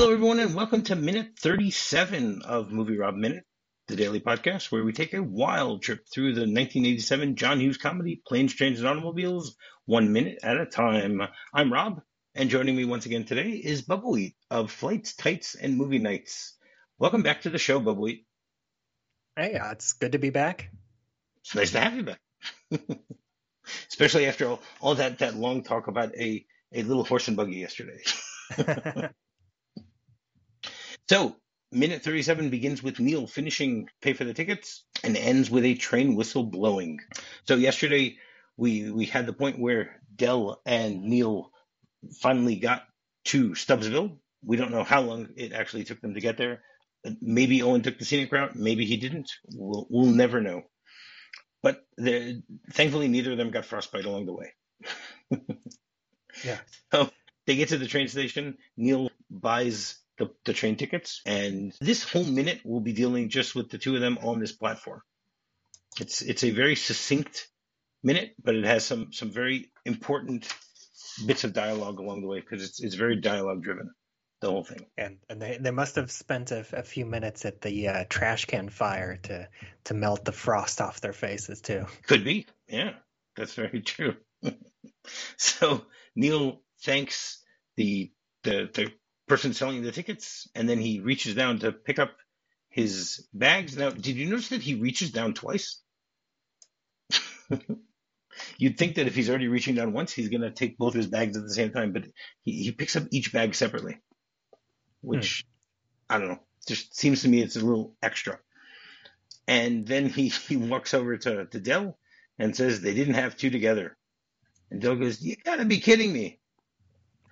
Hello, everyone, and welcome to minute 37 of Movie Rob Minute, the daily podcast where we take a wild trip through the 1987 John Hughes comedy Planes, Trains, and Automobiles, one minute at a time. I'm Rob, and joining me once again today is Bubbawheat of Flights, Tights, and Movie Nights. Welcome back to the show, Bubbawheat. Hey, uh, it's good to be back. It's nice to have you back. Especially after all, all that, that long talk about a, a little horse and buggy yesterday. so, minute 37 begins with Neal finishing pay for the tickets and ends with a train whistle blowing. So, yesterday we we had the point where Dell and Neal finally got to Stubbsville. We don't know how long it actually took them to get there. Maybe Owen took the scenic route. Maybe he didn't. We'll, we'll never know. But thankfully, neither of them got frostbite along the way. yeah. So they get to the train station. Neal buys the, the train tickets, and this whole minute will be dealing just with the two of them on this platform. It's it's a very succinct minute, but it has some some very important bits of dialogue along the way because it's it's very dialogue driven the whole thing. And and they, they must have spent a, a few minutes at the uh, trash can fire to to melt the frost off their faces too. Could be, yeah, that's very true. so Neal thanks the the the person selling the tickets, and then he reaches down to pick up his bags. Now, did you notice that he reaches down twice? You'd think that if he's already reaching down once, he's going to take both his bags at the same time, but he, he picks up each bag separately which hmm. I don't know, just seems to me it's a little extra. And then he, he walks over to, to Del and says they didn't have two together. And Dell goes, "You gotta be kidding me!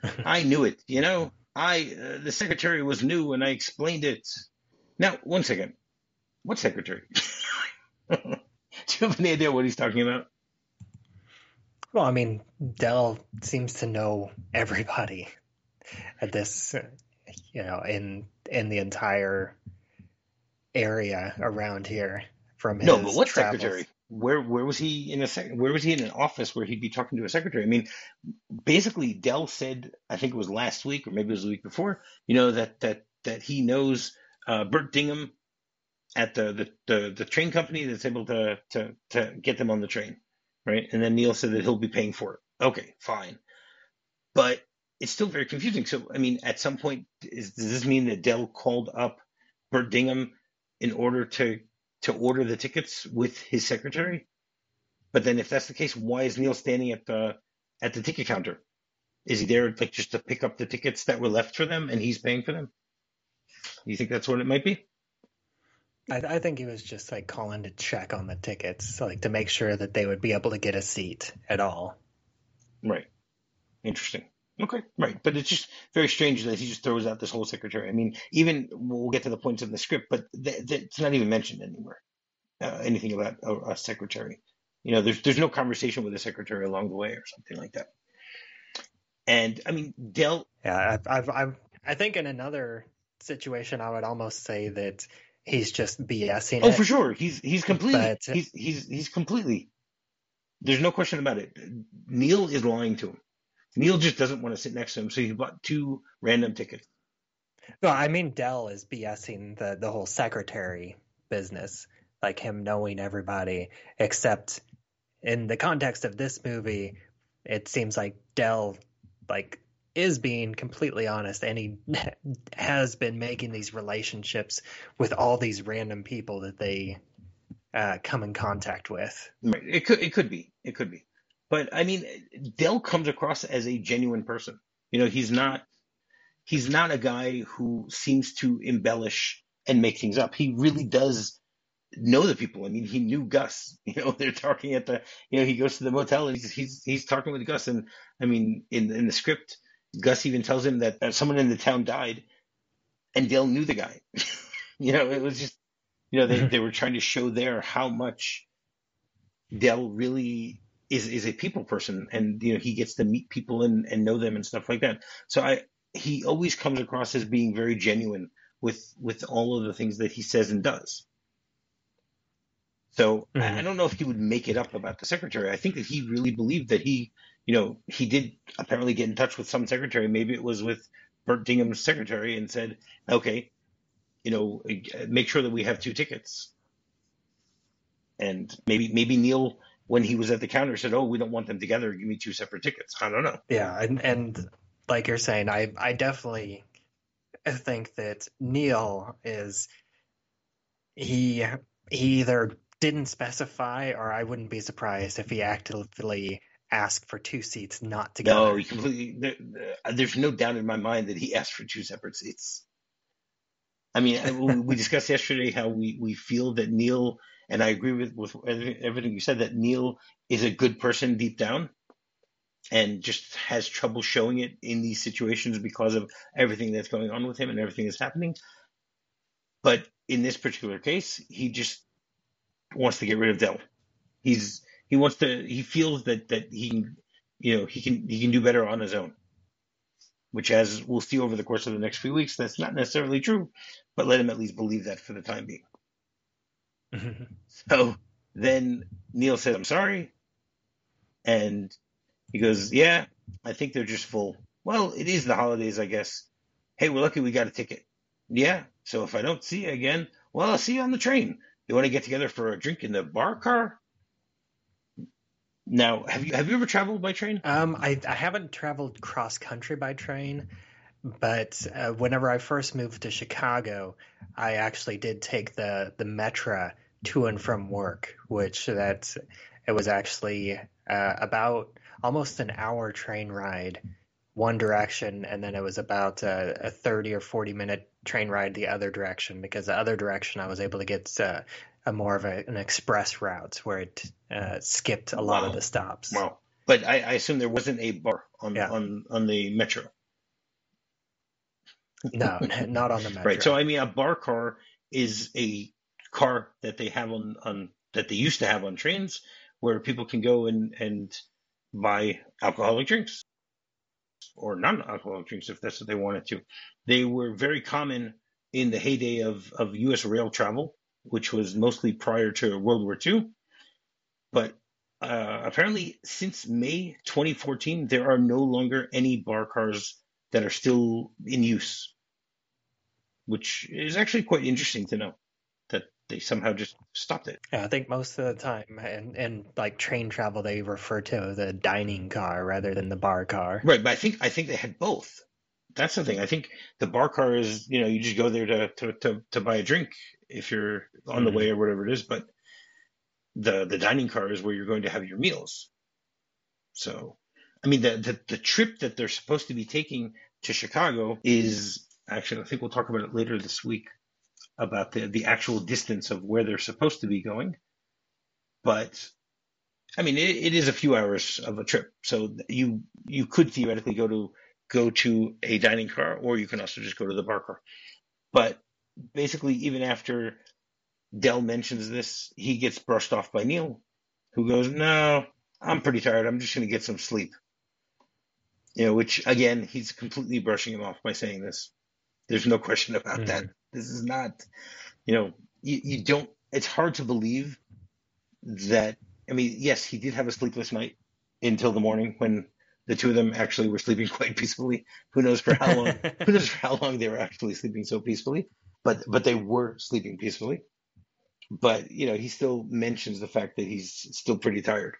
I knew it. You know, I uh, the secretary was new, and I explained it. Now, one second, what secretary? Do you have any idea what he's talking about? Well, I mean, Dell seems to know everybody at this you know, in in the entire area around here from his No, but what travels. secretary? Where where was he in a sec- where was he in an office where he'd be talking to a secretary? I mean, basically Dell said I think it was last week or maybe it was the week before, you know, that that that he knows uh, Bert Dingham at the, the, the, the train company that's able to, to to get them on the train. Right. And then Neal said that he'll be paying for it. Okay, fine. But it's still very confusing. So, I mean, at some point, is, does this mean that Dell called up Bert Dingham in order to to order the tickets with his secretary? But then, if that's the case, why is Neal standing at the at the ticket counter? Is he there like just to pick up the tickets that were left for them, and he's paying for them? You think that's what it might be? I, I think he was just like calling to check on the tickets, like to make sure that they would be able to get a seat at all. Right. Interesting. Okay, right. But it's just very strange that he just throws out this whole secretary. I mean, even we'll get to the points in the script, but th- th- it's not even mentioned anywhere. Uh, anything about a, a, secretary. You know, there's there's no conversation with a secretary along the way or something like that. And I mean, Del. Yeah, I've, I've, i think in another situation, I would almost say that he's just BSing. Oh, it. for sure. He's he's completely but, he's he's he's completely. There's no question about it. Neal is lying to him. Neal just doesn't want to sit next to him, so he bought two random tickets. No, I mean Dell is BSing the the whole secretary business, like him knowing everybody, except in the context of this movie, it seems like Dell like is being completely honest and he has been making these relationships with all these random people that they uh, come in contact with. Right. It could it could be. It could be. But I mean, Del comes across as a genuine person. You know, he's not he's not a guy who seems to embellish and make things up. He really does know the people. I mean, he knew Gus. You know, they're talking at the you know he goes to the motel and he's he's, he's talking with Gus. And I mean, in in the script, Gus even tells him that someone in the town died, and Del knew the guy. you know, it was just you know they they were trying to show there how much Del really is is a people person, and you know he gets to meet people and, and know them and stuff like that. So I he always comes across as being very genuine with with all of the things that he says and does. So mm-hmm. I don't know if he would make it up about the secretary. I think that he really believed that he, you know, he did apparently get in touch with some secretary. Maybe it was with Bert Dingham's secretary and said, "Okay, you know, make sure that we have two tickets." And maybe maybe Neal, when he was at the counter, said, "Oh, we don't want them together. Give me two separate tickets." I don't know. Yeah, and and like you're saying, I I definitely think that Neal is he he either didn't specify or I wouldn't be surprised if he actively asked for two seats not together. No, he completely. There, there's no doubt in my mind that he asked for two separate seats. I mean, we discussed yesterday how we, we feel that Neal, and I agree with, with everything you said, that Neal is a good person deep down and just has trouble showing it in these situations because of everything that's going on with him and everything that's happening. But in this particular case, he just wants to get rid of Dell. He's he wants to he feels that that he you know he can he can do better on his own. Which as we'll see over the course of the next few weeks, that's not necessarily true, but let him at least believe that for the time being. so then Neal says, I'm sorry. And he goes, Yeah, I think they're just full. Well, it is the holidays, I guess. Hey, we're lucky we got a ticket. Yeah. So if I don't see you again, well, I'll see you on the train. You want to get together for a drink in the bar car? Now, have you have you ever traveled by train? Um, I I haven't traveled cross country by train, but uh, whenever I first moved to Chicago, I actually did take the the Metra to and from work, which that it was actually uh, about almost an hour train ride one direction, and then it was about a, a, 30 or 40 minute train ride the other direction because the other direction I was able to get uh, a more of a, an express route where it uh, skipped a lot wow. of the stops. Wow. But I, I, assume there wasn't a bar on, yeah. on, on the metro. No, not on the metro. Right. So, I mean, a bar car is a car that they have on, on that they used to have on trains where people can go and, and buy alcoholic drinks or non-alcoholic drinks if that's what they wanted to. They were very common in the heyday of, of U.S. rail travel, which was mostly prior to World War II. But uh, apparently, since May 2014, there are no longer any bar cars that are still in use, which is actually quite interesting to know that they somehow just stopped it. Yeah, I think most of the time, and and like train travel, they refer to the dining car rather than the bar car. Right, but I think I think they had both. That's the thing. I think the bar car is you know you just go there to to to, to buy a drink if you're on mm-hmm. the way or whatever it is, but the the dining car is where you're going to have your meals. So, I mean, the the, the trip that they're supposed to be taking to Chicago is actually I think we'll talk about it later this week about the, the actual distance of where they're supposed to be going. But I mean, it, it is a few hours of a trip, so you you could theoretically go to go to a dining car, or you can also just go to the bar car. But basically, even after Dell mentions this, he gets brushed off by Neal, who goes, "No, I'm pretty tired. I'm just going to get some sleep." You know, which again, he's completely brushing him off by saying this. There's no question about mm-hmm. that. This is not, you know, you, you don't, it's hard to believe that, I mean, yes, he did have a sleepless night until the morning when the two of them actually were sleeping quite peacefully. Who knows for how long, who knows for how long they were actually sleeping so peacefully, but, but they were sleeping peacefully. But, you know, he still mentions the fact that he's still pretty tired.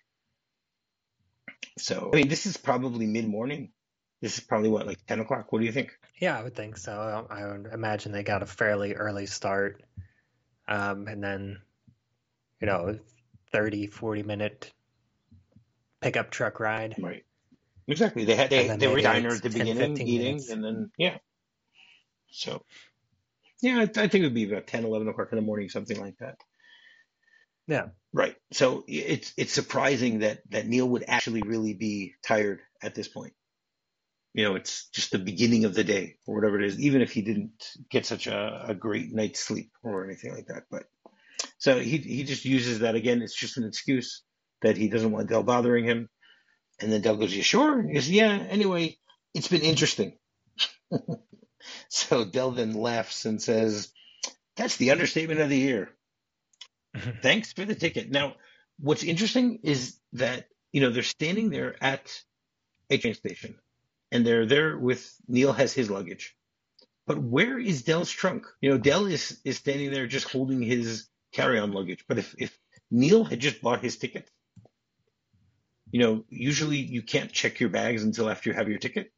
So, I mean, this is probably mid morning this is probably what, like 10 o'clock? What do you think? Yeah, I would think so. I would imagine they got a fairly early start. Um, and then, you know, 30, 40 minute pickup truck ride. Right. Exactly. They had they, they were diner at the 10, beginning eating minutes. and then yeah. So yeah, I, I think it would be about 10, 11 o'clock in the morning, something like that. Yeah. Right. So it's it's surprising that that Neal would actually really be tired at this point you know, it's just the beginning of the day or whatever it is, even if he didn't get such a, a great night's sleep or anything like that. But so he he just uses that again. It's just an excuse that he doesn't want Del bothering him. And then Del goes, "You sure?" He goes, "Yeah." Anyway, it's been interesting. so Del then laughs and says, "That's the understatement of the year." Thanks for the ticket. Now, what's interesting is that you know they're standing there at a train station and they're there with Neal has his luggage. But where is Dell's trunk? You know, Dell is is standing there just holding his carry-on luggage. But if if Neal had just bought his ticket, you know, usually you can't check your bags until after you have your ticket.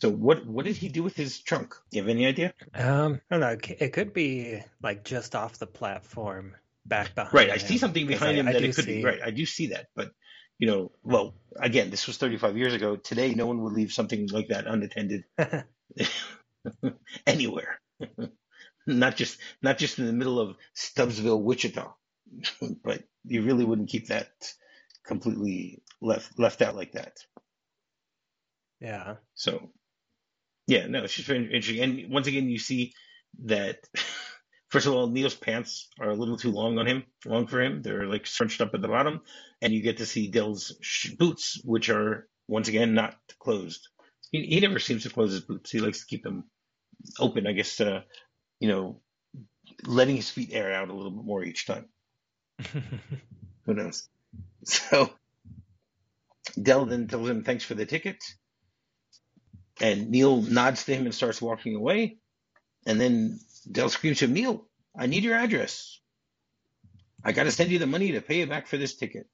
So what what did he do with his trunk? Do you have any idea? Um, I don't know. It could be like just off the platform, back behind. Right, I him. see something behind I- him I that do it could see- be. Right, I do see that, but you know, well, again, this was 35 years ago. Today, no one would leave something like that unattended anywhere. not just not just in the middle of Stubbsville, Wichita, but you really wouldn't keep that completely left left out like that. yeah. So, yeah, no, it's just very interesting. And once again, you see that, first of all, Neal's pants are a little too long on him, long for him. They're like scrunched up at the bottom. And you get to see Dell's sh- boots, which are, once again, not closed. He, he never seems to close his boots. He likes to keep them open, I guess, uh, you know, letting his feet air out a little bit more each time. Who knows? So Dell then tells him thanks for the ticket. And Neal nods to him and starts walking away. And then Dell screams to him, Neal, I need your address. I got to send you the money to pay you back for this ticket.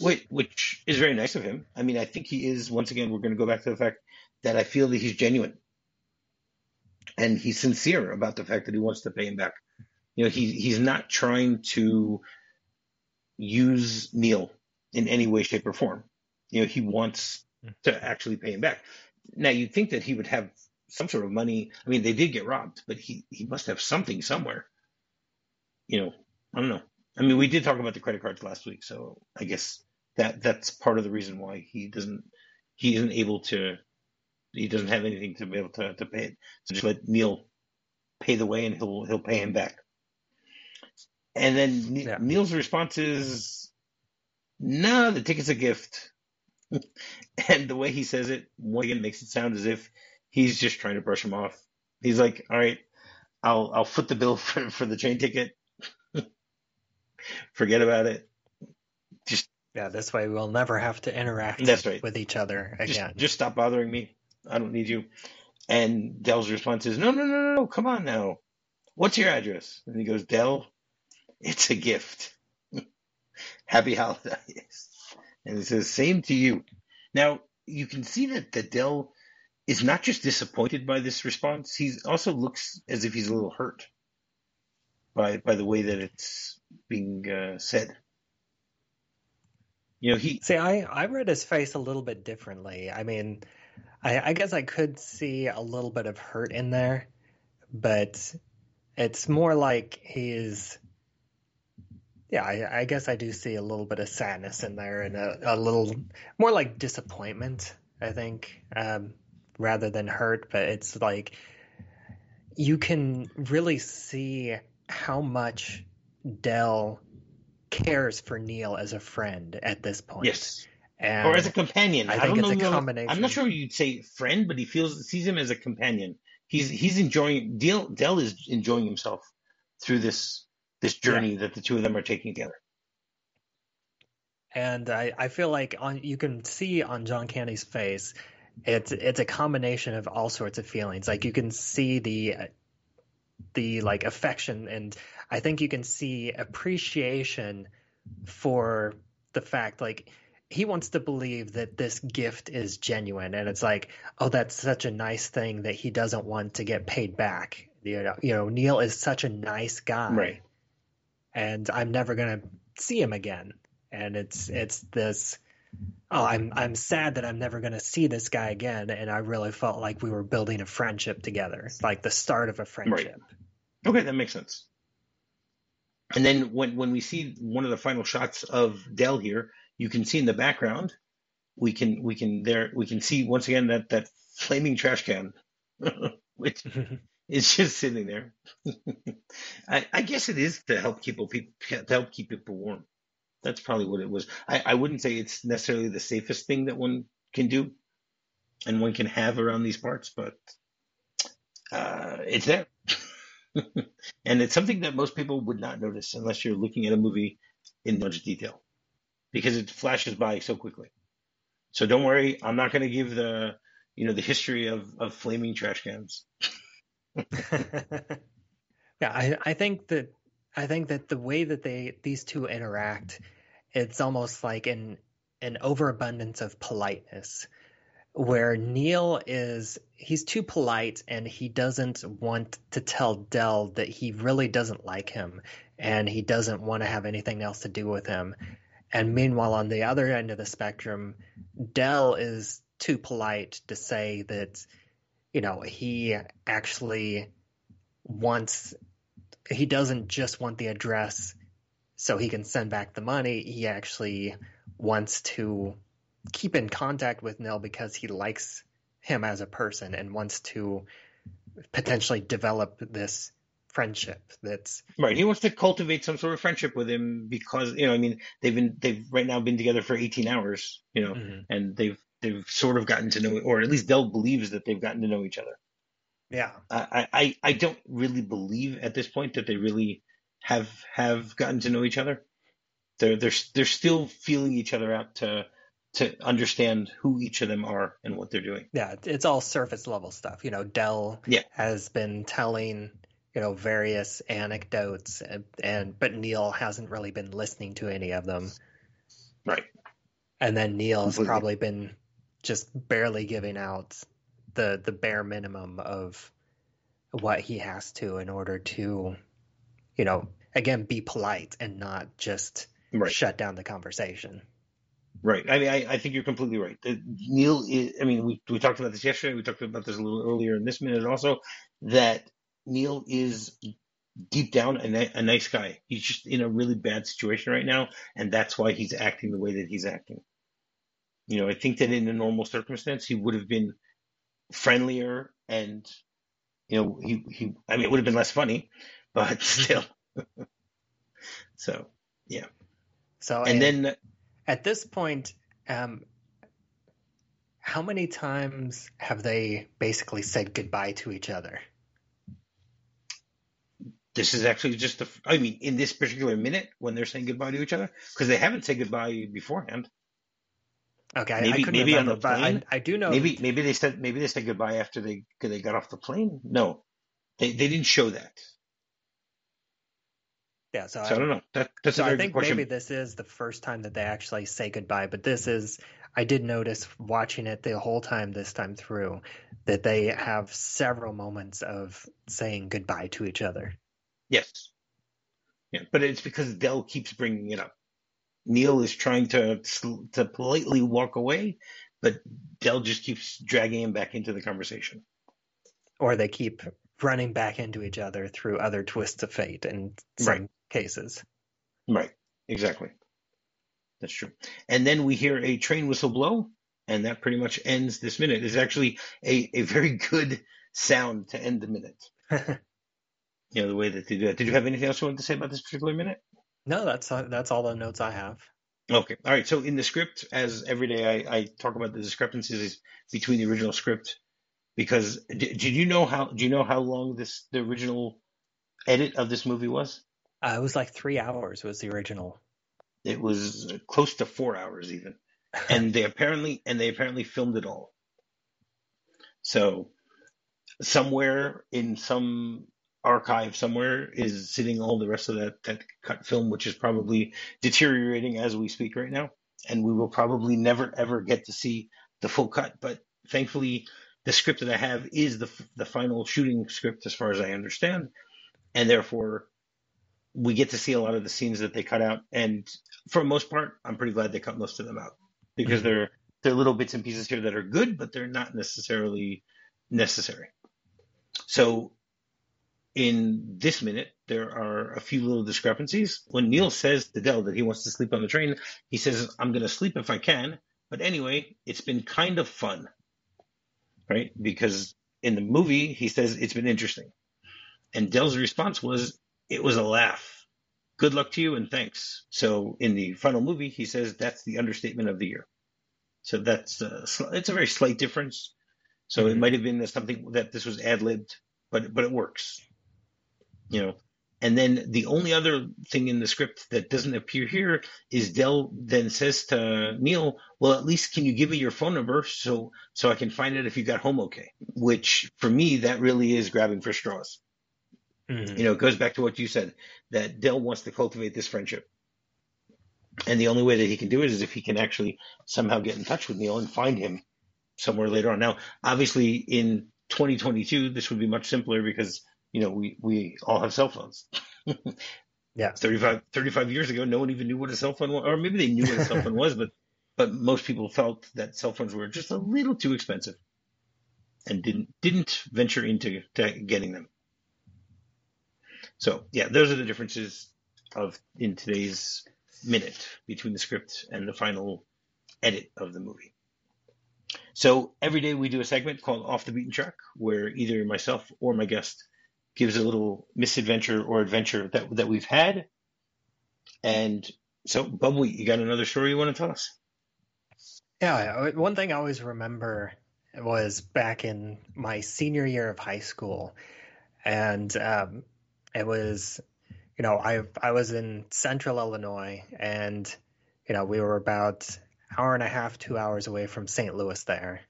Wait, which is very nice of him. I mean, I think he is, once again, we're going to go back to the fact that I feel that he's genuine. And he's sincere about the fact that he wants to pay him back. You know, he, he's not trying to use Neal in any way, shape, or form. You know, he wants to actually pay him back. Now, you'd think that he would have some sort of money. I mean, they did get robbed, but he, he must have something somewhere. You know, I don't know. I mean, we did talk about the credit cards last week, so I guess that that's part of the reason why he doesn't he isn't able to he doesn't have anything to be able to, to pay it. So just let Neal pay the way and he'll he'll pay him back. And then Yeah. Neal's response is no, the ticket's a gift. and the way he says it, once again, makes it sound as if he's just trying to brush him off. He's like, "All right, I'll I'll foot the bill for for the train ticket. Forget about it. Just yeah. This way, we'll never have to interact That's right. with each other just again. just stop bothering me. I don't need you." And Dell's response is, "No, no, no, no, no. Come on now. What's your address?" And he goes, "Dell, it's a gift. Happy holidays." And he says, "Same to you." Now you can see that that Dell is not just disappointed by this response. He also looks as if he's a little hurt by by the way that it's being uh, said. You know, he See, I, I read his face a little bit differently. I mean, I, I guess I could see a little bit of hurt in there, but it's more like he's. Yeah, I, I guess I do see a little bit of sadness in there and a, a little more like disappointment, I think, um, rather than hurt. But it's like you can really see how much Dell cares for Neal as a friend at this point. yes, And or as a companion. I I, think it's a I'm not sure you'd say friend, but he feels sees him as a companion. He's he's enjoying. Dell Dell is enjoying himself through this this journey that the two of them are taking together. and I, I feel like on you can see on John Candy's face, it's it's a combination of all sorts of feelings. Like you can see the the like affection, and I think you can see appreciation for the fact like he wants to believe that this gift is genuine, and it's like, oh, that's such a nice thing that he doesn't want to get paid back. You know, you know, Neal is such a nice guy, Right. And I'm never gonna see him again. And it's it's this oh I'm I'm sad that I'm never gonna see this guy again and I really felt like we were building a friendship together. Like the start of a friendship. Okay, that makes sense. And then when when we see one of the final shots of Dell here, you can see in the background, we can we can there we can see once again that that flaming trash can, which is just sitting there. I, I guess it is to help keep people to help keep people warm. That's probably what it was. I, I wouldn't say it's necessarily the safest thing that one can do and one can have around these parts, but uh, it's there. and it's something that most people would not notice unless you're looking at a movie in much detail because it flashes by so quickly. So don't worry, I'm not going to give the you know the history of of flaming trash cans. yeah, I I think that I think that the way that they these two interact, it's almost like an an overabundance of politeness where Neal is he's too polite and he doesn't want to tell Dell that he really doesn't like him and he doesn't want to have anything else to do with him. And meanwhile on the other end of the spectrum, Dell is too polite to say that you know, he actually wants he doesn't just want the address so he can send back the money. He actually wants to keep in contact with Neal because he likes him as a person and wants to potentially develop this friendship that's right he wants to cultivate some sort of friendship with him because you know i mean they've been they've right now been together for 18 hours you know mm-hmm. and they've they've sort of gotten to know or at least Del believes that they've gotten to know each other yeah i i i don't really believe at this point that they really have have gotten to know each other they're they're they're still feeling each other out to to understand who each of them are and what they're doing. Yeah, it's all surface level stuff. You know, Dell yeah. has been telling you know various anecdotes, and, and but Neal hasn't really been listening to any of them. Right. And then Neal's Completely. probably been just barely giving out the the bare minimum of what he has to in order to, you know, again be polite and not just right. shut down the conversation. Right. I mean, I, I think you're completely right. Neal is, I mean, we, we talked about this yesterday. We talked about this a little earlier in this minute also, that Neil is deep down a, a nice guy. He's just in a really bad situation right now. And that's why he's acting the way that he's acting. You know, I think that in a normal circumstance, he would have been friendlier and, you know, he, he, I mean, it would have been less funny, but still. so, yeah. So, and then at this point, um, how many times have they basically said goodbye to each other? This is actually just the. I mean, in this particular minute when they're saying goodbye to each other, because they haven't said goodbye beforehand. Okay, maybe maybe remember, on the plane. I, I, do know. Maybe maybe they said maybe they said goodbye after they they got off the plane. No, they they didn't show that. Yeah, so, so I, I, don't know. That, that's so I think maybe this is the first time that they actually say goodbye, but this is I did notice watching it the whole time this time through that they have several moments of saying goodbye to each other. Yes. Yeah, but it's because Dell keeps bringing it up. Neal is trying to to politely walk away, but Dell just keeps dragging him back into the conversation. Or they keep running back into each other through other twists of fate and some right cases. Right. Exactly. That's true. And then we hear a train whistle blow, and that pretty much ends this minute. It's actually a, a very good sound to end the minute. you know, the way that they do it. Did you have anything else you wanted to say about this particular minute? No, that's uh, that's all the notes I have. Okay. All right. So in the script, as every day I, I talk about the discrepancies between the original script, because did, did you know how do you know how long this the original edit of this movie was? Uh, it was like three hours. Was the original? It was close to four hours even, and they apparently and they apparently filmed it all. So somewhere in some archive somewhere is sitting all the rest of that that cut film, which is probably deteriorating as we speak right now, and we will probably never ever get to see the full cut. But thankfully, the script that I have is the the final shooting script, as far as I understand, and therefore we get to see a lot of the scenes that they cut out, and for the most part, I'm pretty glad they cut most of them out because mm-hmm. they're they're little bits and pieces here that are good, but they're not necessarily necessary. So, in this minute, there are a few little discrepancies. When Neal says to Dell that he wants to sleep on the train, he says, "I'm going to sleep if I can." But anyway, it's been kind of fun, right? Because in the movie, he says it's been interesting. And Dell's response was, it was a laugh. Good luck to you and thanks. So in the final movie, he says that's the understatement of the year. So that's uh, it's a very slight difference. So mm-hmm. it might have been something that this was ad libbed, but but it works. You know, And then the only other thing in the script that doesn't appear here is Dell then says to Neal, "Well, at least can you give me your phone number so so I can find out if you got home okay?" Which for me, that really is grabbing for straws. Mhm. You know, it goes back to what you said that Dell wants to cultivate this friendship. And the only way that he can do it is if he can actually somehow get in touch with Neal and find him somewhere later on. Now, obviously, in 2022, this would be much simpler because, you know, we, we all have cell phones. Yeah. 35, 35 years ago, no one even knew what a cell phone was, or maybe they knew what a cell phone was, but, but most people felt that cell phones were just a little too expensive and didn't, didn't venture into getting them. So yeah, those are the differences of in today's minute between the script and the final edit of the movie. So every day we do a segment called Off the Beaten Track, where either myself or my guest gives a little misadventure or adventure that that we've had. And so, Bubble, you got another story you want to tell us? Yeah, one thing I always remember was back in my senior year of high school, and um, it was, you know, I I was in Central Illinois, and you know we were about hour and a half, two hours away from St. Louis there,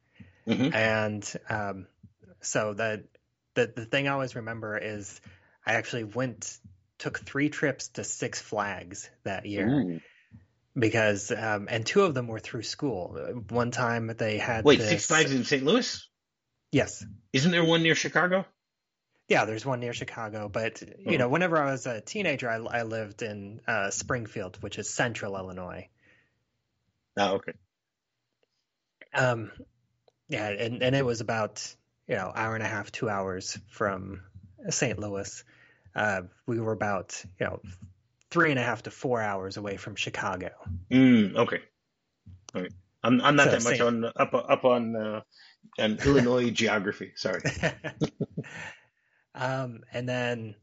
hmm and um, so the the the thing I always remember is I actually went took three trips to Six Flags that year Ooh. because um, and two of them were through school. One time they had Wait, this, Six Flags in St. Louis? Yes, Isn't there one near Chicago? yeah, there's one near Chicago. But you Oh. know, whenever I was a teenager, I, I lived in uh, Springfield, which is central Illinois. Oh, okay. Um, yeah, and and it was about you know hour and a half, two hours from St. Louis. Uh, we were about you know three and a half to four hours away from Chicago. Mm, okay. All right. I'm I'm not So that much on up up on uh, on Illinois geography. Sorry. um, and then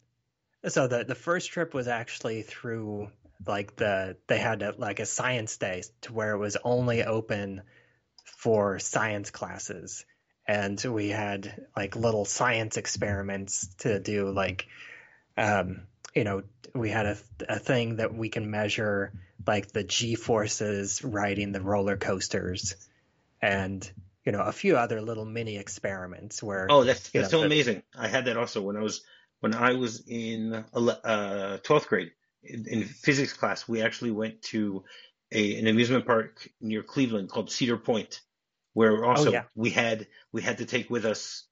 so the the first trip was actually through like the they had a, like a science day to where it was only open for science classes and we had like little science experiments to do like um you know we had a, a thing that we can measure like the g forces riding the roller coasters and you know a few other little mini experiments where Oh, that's that's know so the, amazing. I had that also when I was when I was in uh, 12th grade in, in physics class. We actually went to a an amusement park near Cleveland called Cedar Point, where oh also yeah we had we had to take with us,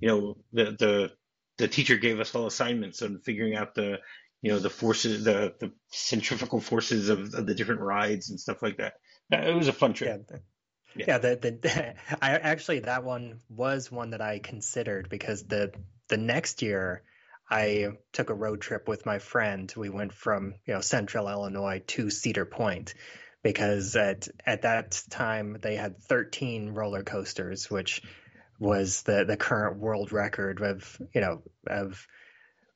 you know, the the the teacher gave us all assignments on figuring out the you know the forces the the centrifugal forces of, of the different rides and stuff like that. It was a fun trip. yeah Yeah. Yeah, the, the I actually that one was one that I considered because the the next year I took a road trip with my friend. We went from, you know, central Illinois to Cedar Point because at at that time they had 13 roller coasters, which was the the current world record of, you know, of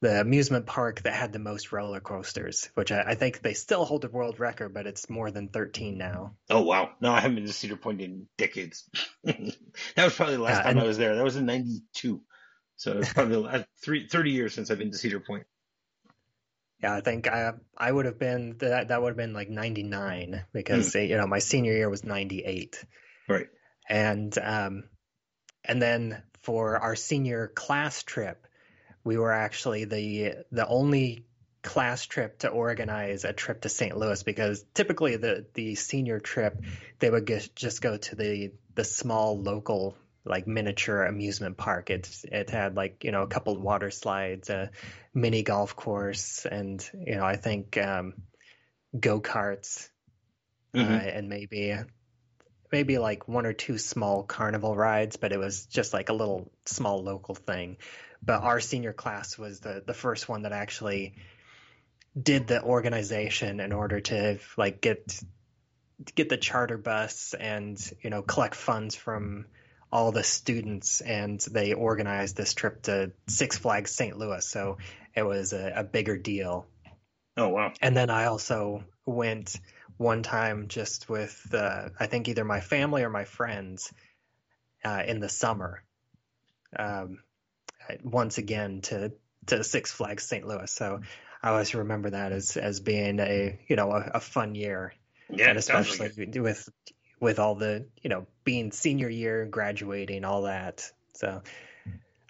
the amusement park that had the most roller coasters, which I, I think they still hold the world record, but it's more than 13 now. Oh wow! No, I haven't been to Cedar Point in decades. that was probably the last Uh, time I was there. That was in '92, so it's probably three, 30 years since I've been to Cedar Point. Yeah, I think I I would have been that that would have been like 99 Mm, because you know my senior year was 98 right. and um and then for our senior class trip we were actually the the only class trip to organize a trip to St. Louis because typically the the senior trip they would get, just go to the the small local like miniature amusement park. It it had like you know a couple of water slides, a mini golf course, and you know I think um, go karts uh, hmm and maybe maybe like one or two small carnival rides, but it was just like a little small local thing. But our senior class was the the first one that actually did the organization in order to like get get the charter bus and you know collect funds from all the students and they organized this trip to Six Flags St. Louis so it was a, a bigger deal Oh wow. and then I also went one time just with uh, I think either my family or my friends uh, in the summer um, once again to to Six Flags St. Louis. So I always remember that as as being a you know a, a fun year, Yeah, and especially like with with all the you know being senior year, graduating, all that. So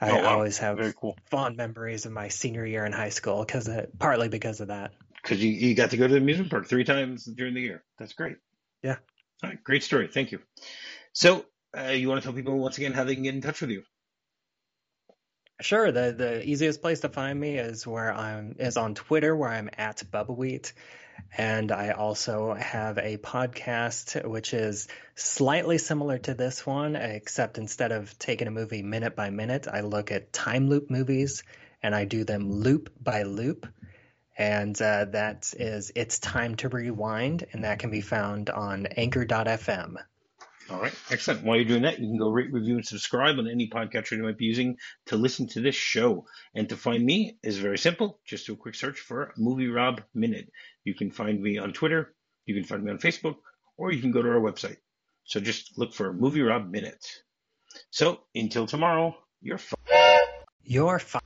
I, Oh, wow. always have Very cool. fond memories of my senior year in high school because partly because of that. Because you, you got to go to the amusement park three times during the year. That's great. Yeah. All right, great story. Thank you. So, uh, you want to tell people once again how they can get in touch with you? Sure. The the easiest place to find me is where I'm is on Twitter where I'm at Bubbawheat. And I also have a podcast which is slightly similar to this one, except instead of taking a movie minute by minute, I look at time loop movies and I do them loop by loop. And uh, that is It's Time to Rewind, and that can be found on anchor.fm. All right, excellent. While you're doing that, you can go rate, review, and subscribe on any podcatcher you might be using to listen to this show. And to find me is very simple. Just do a quick search for Movie Rob Minute. You can find me on Twitter, you can find me on Facebook, or you can go to our website. So just look for Movie Rob Minute. So until tomorrow, you're fine. You're fine.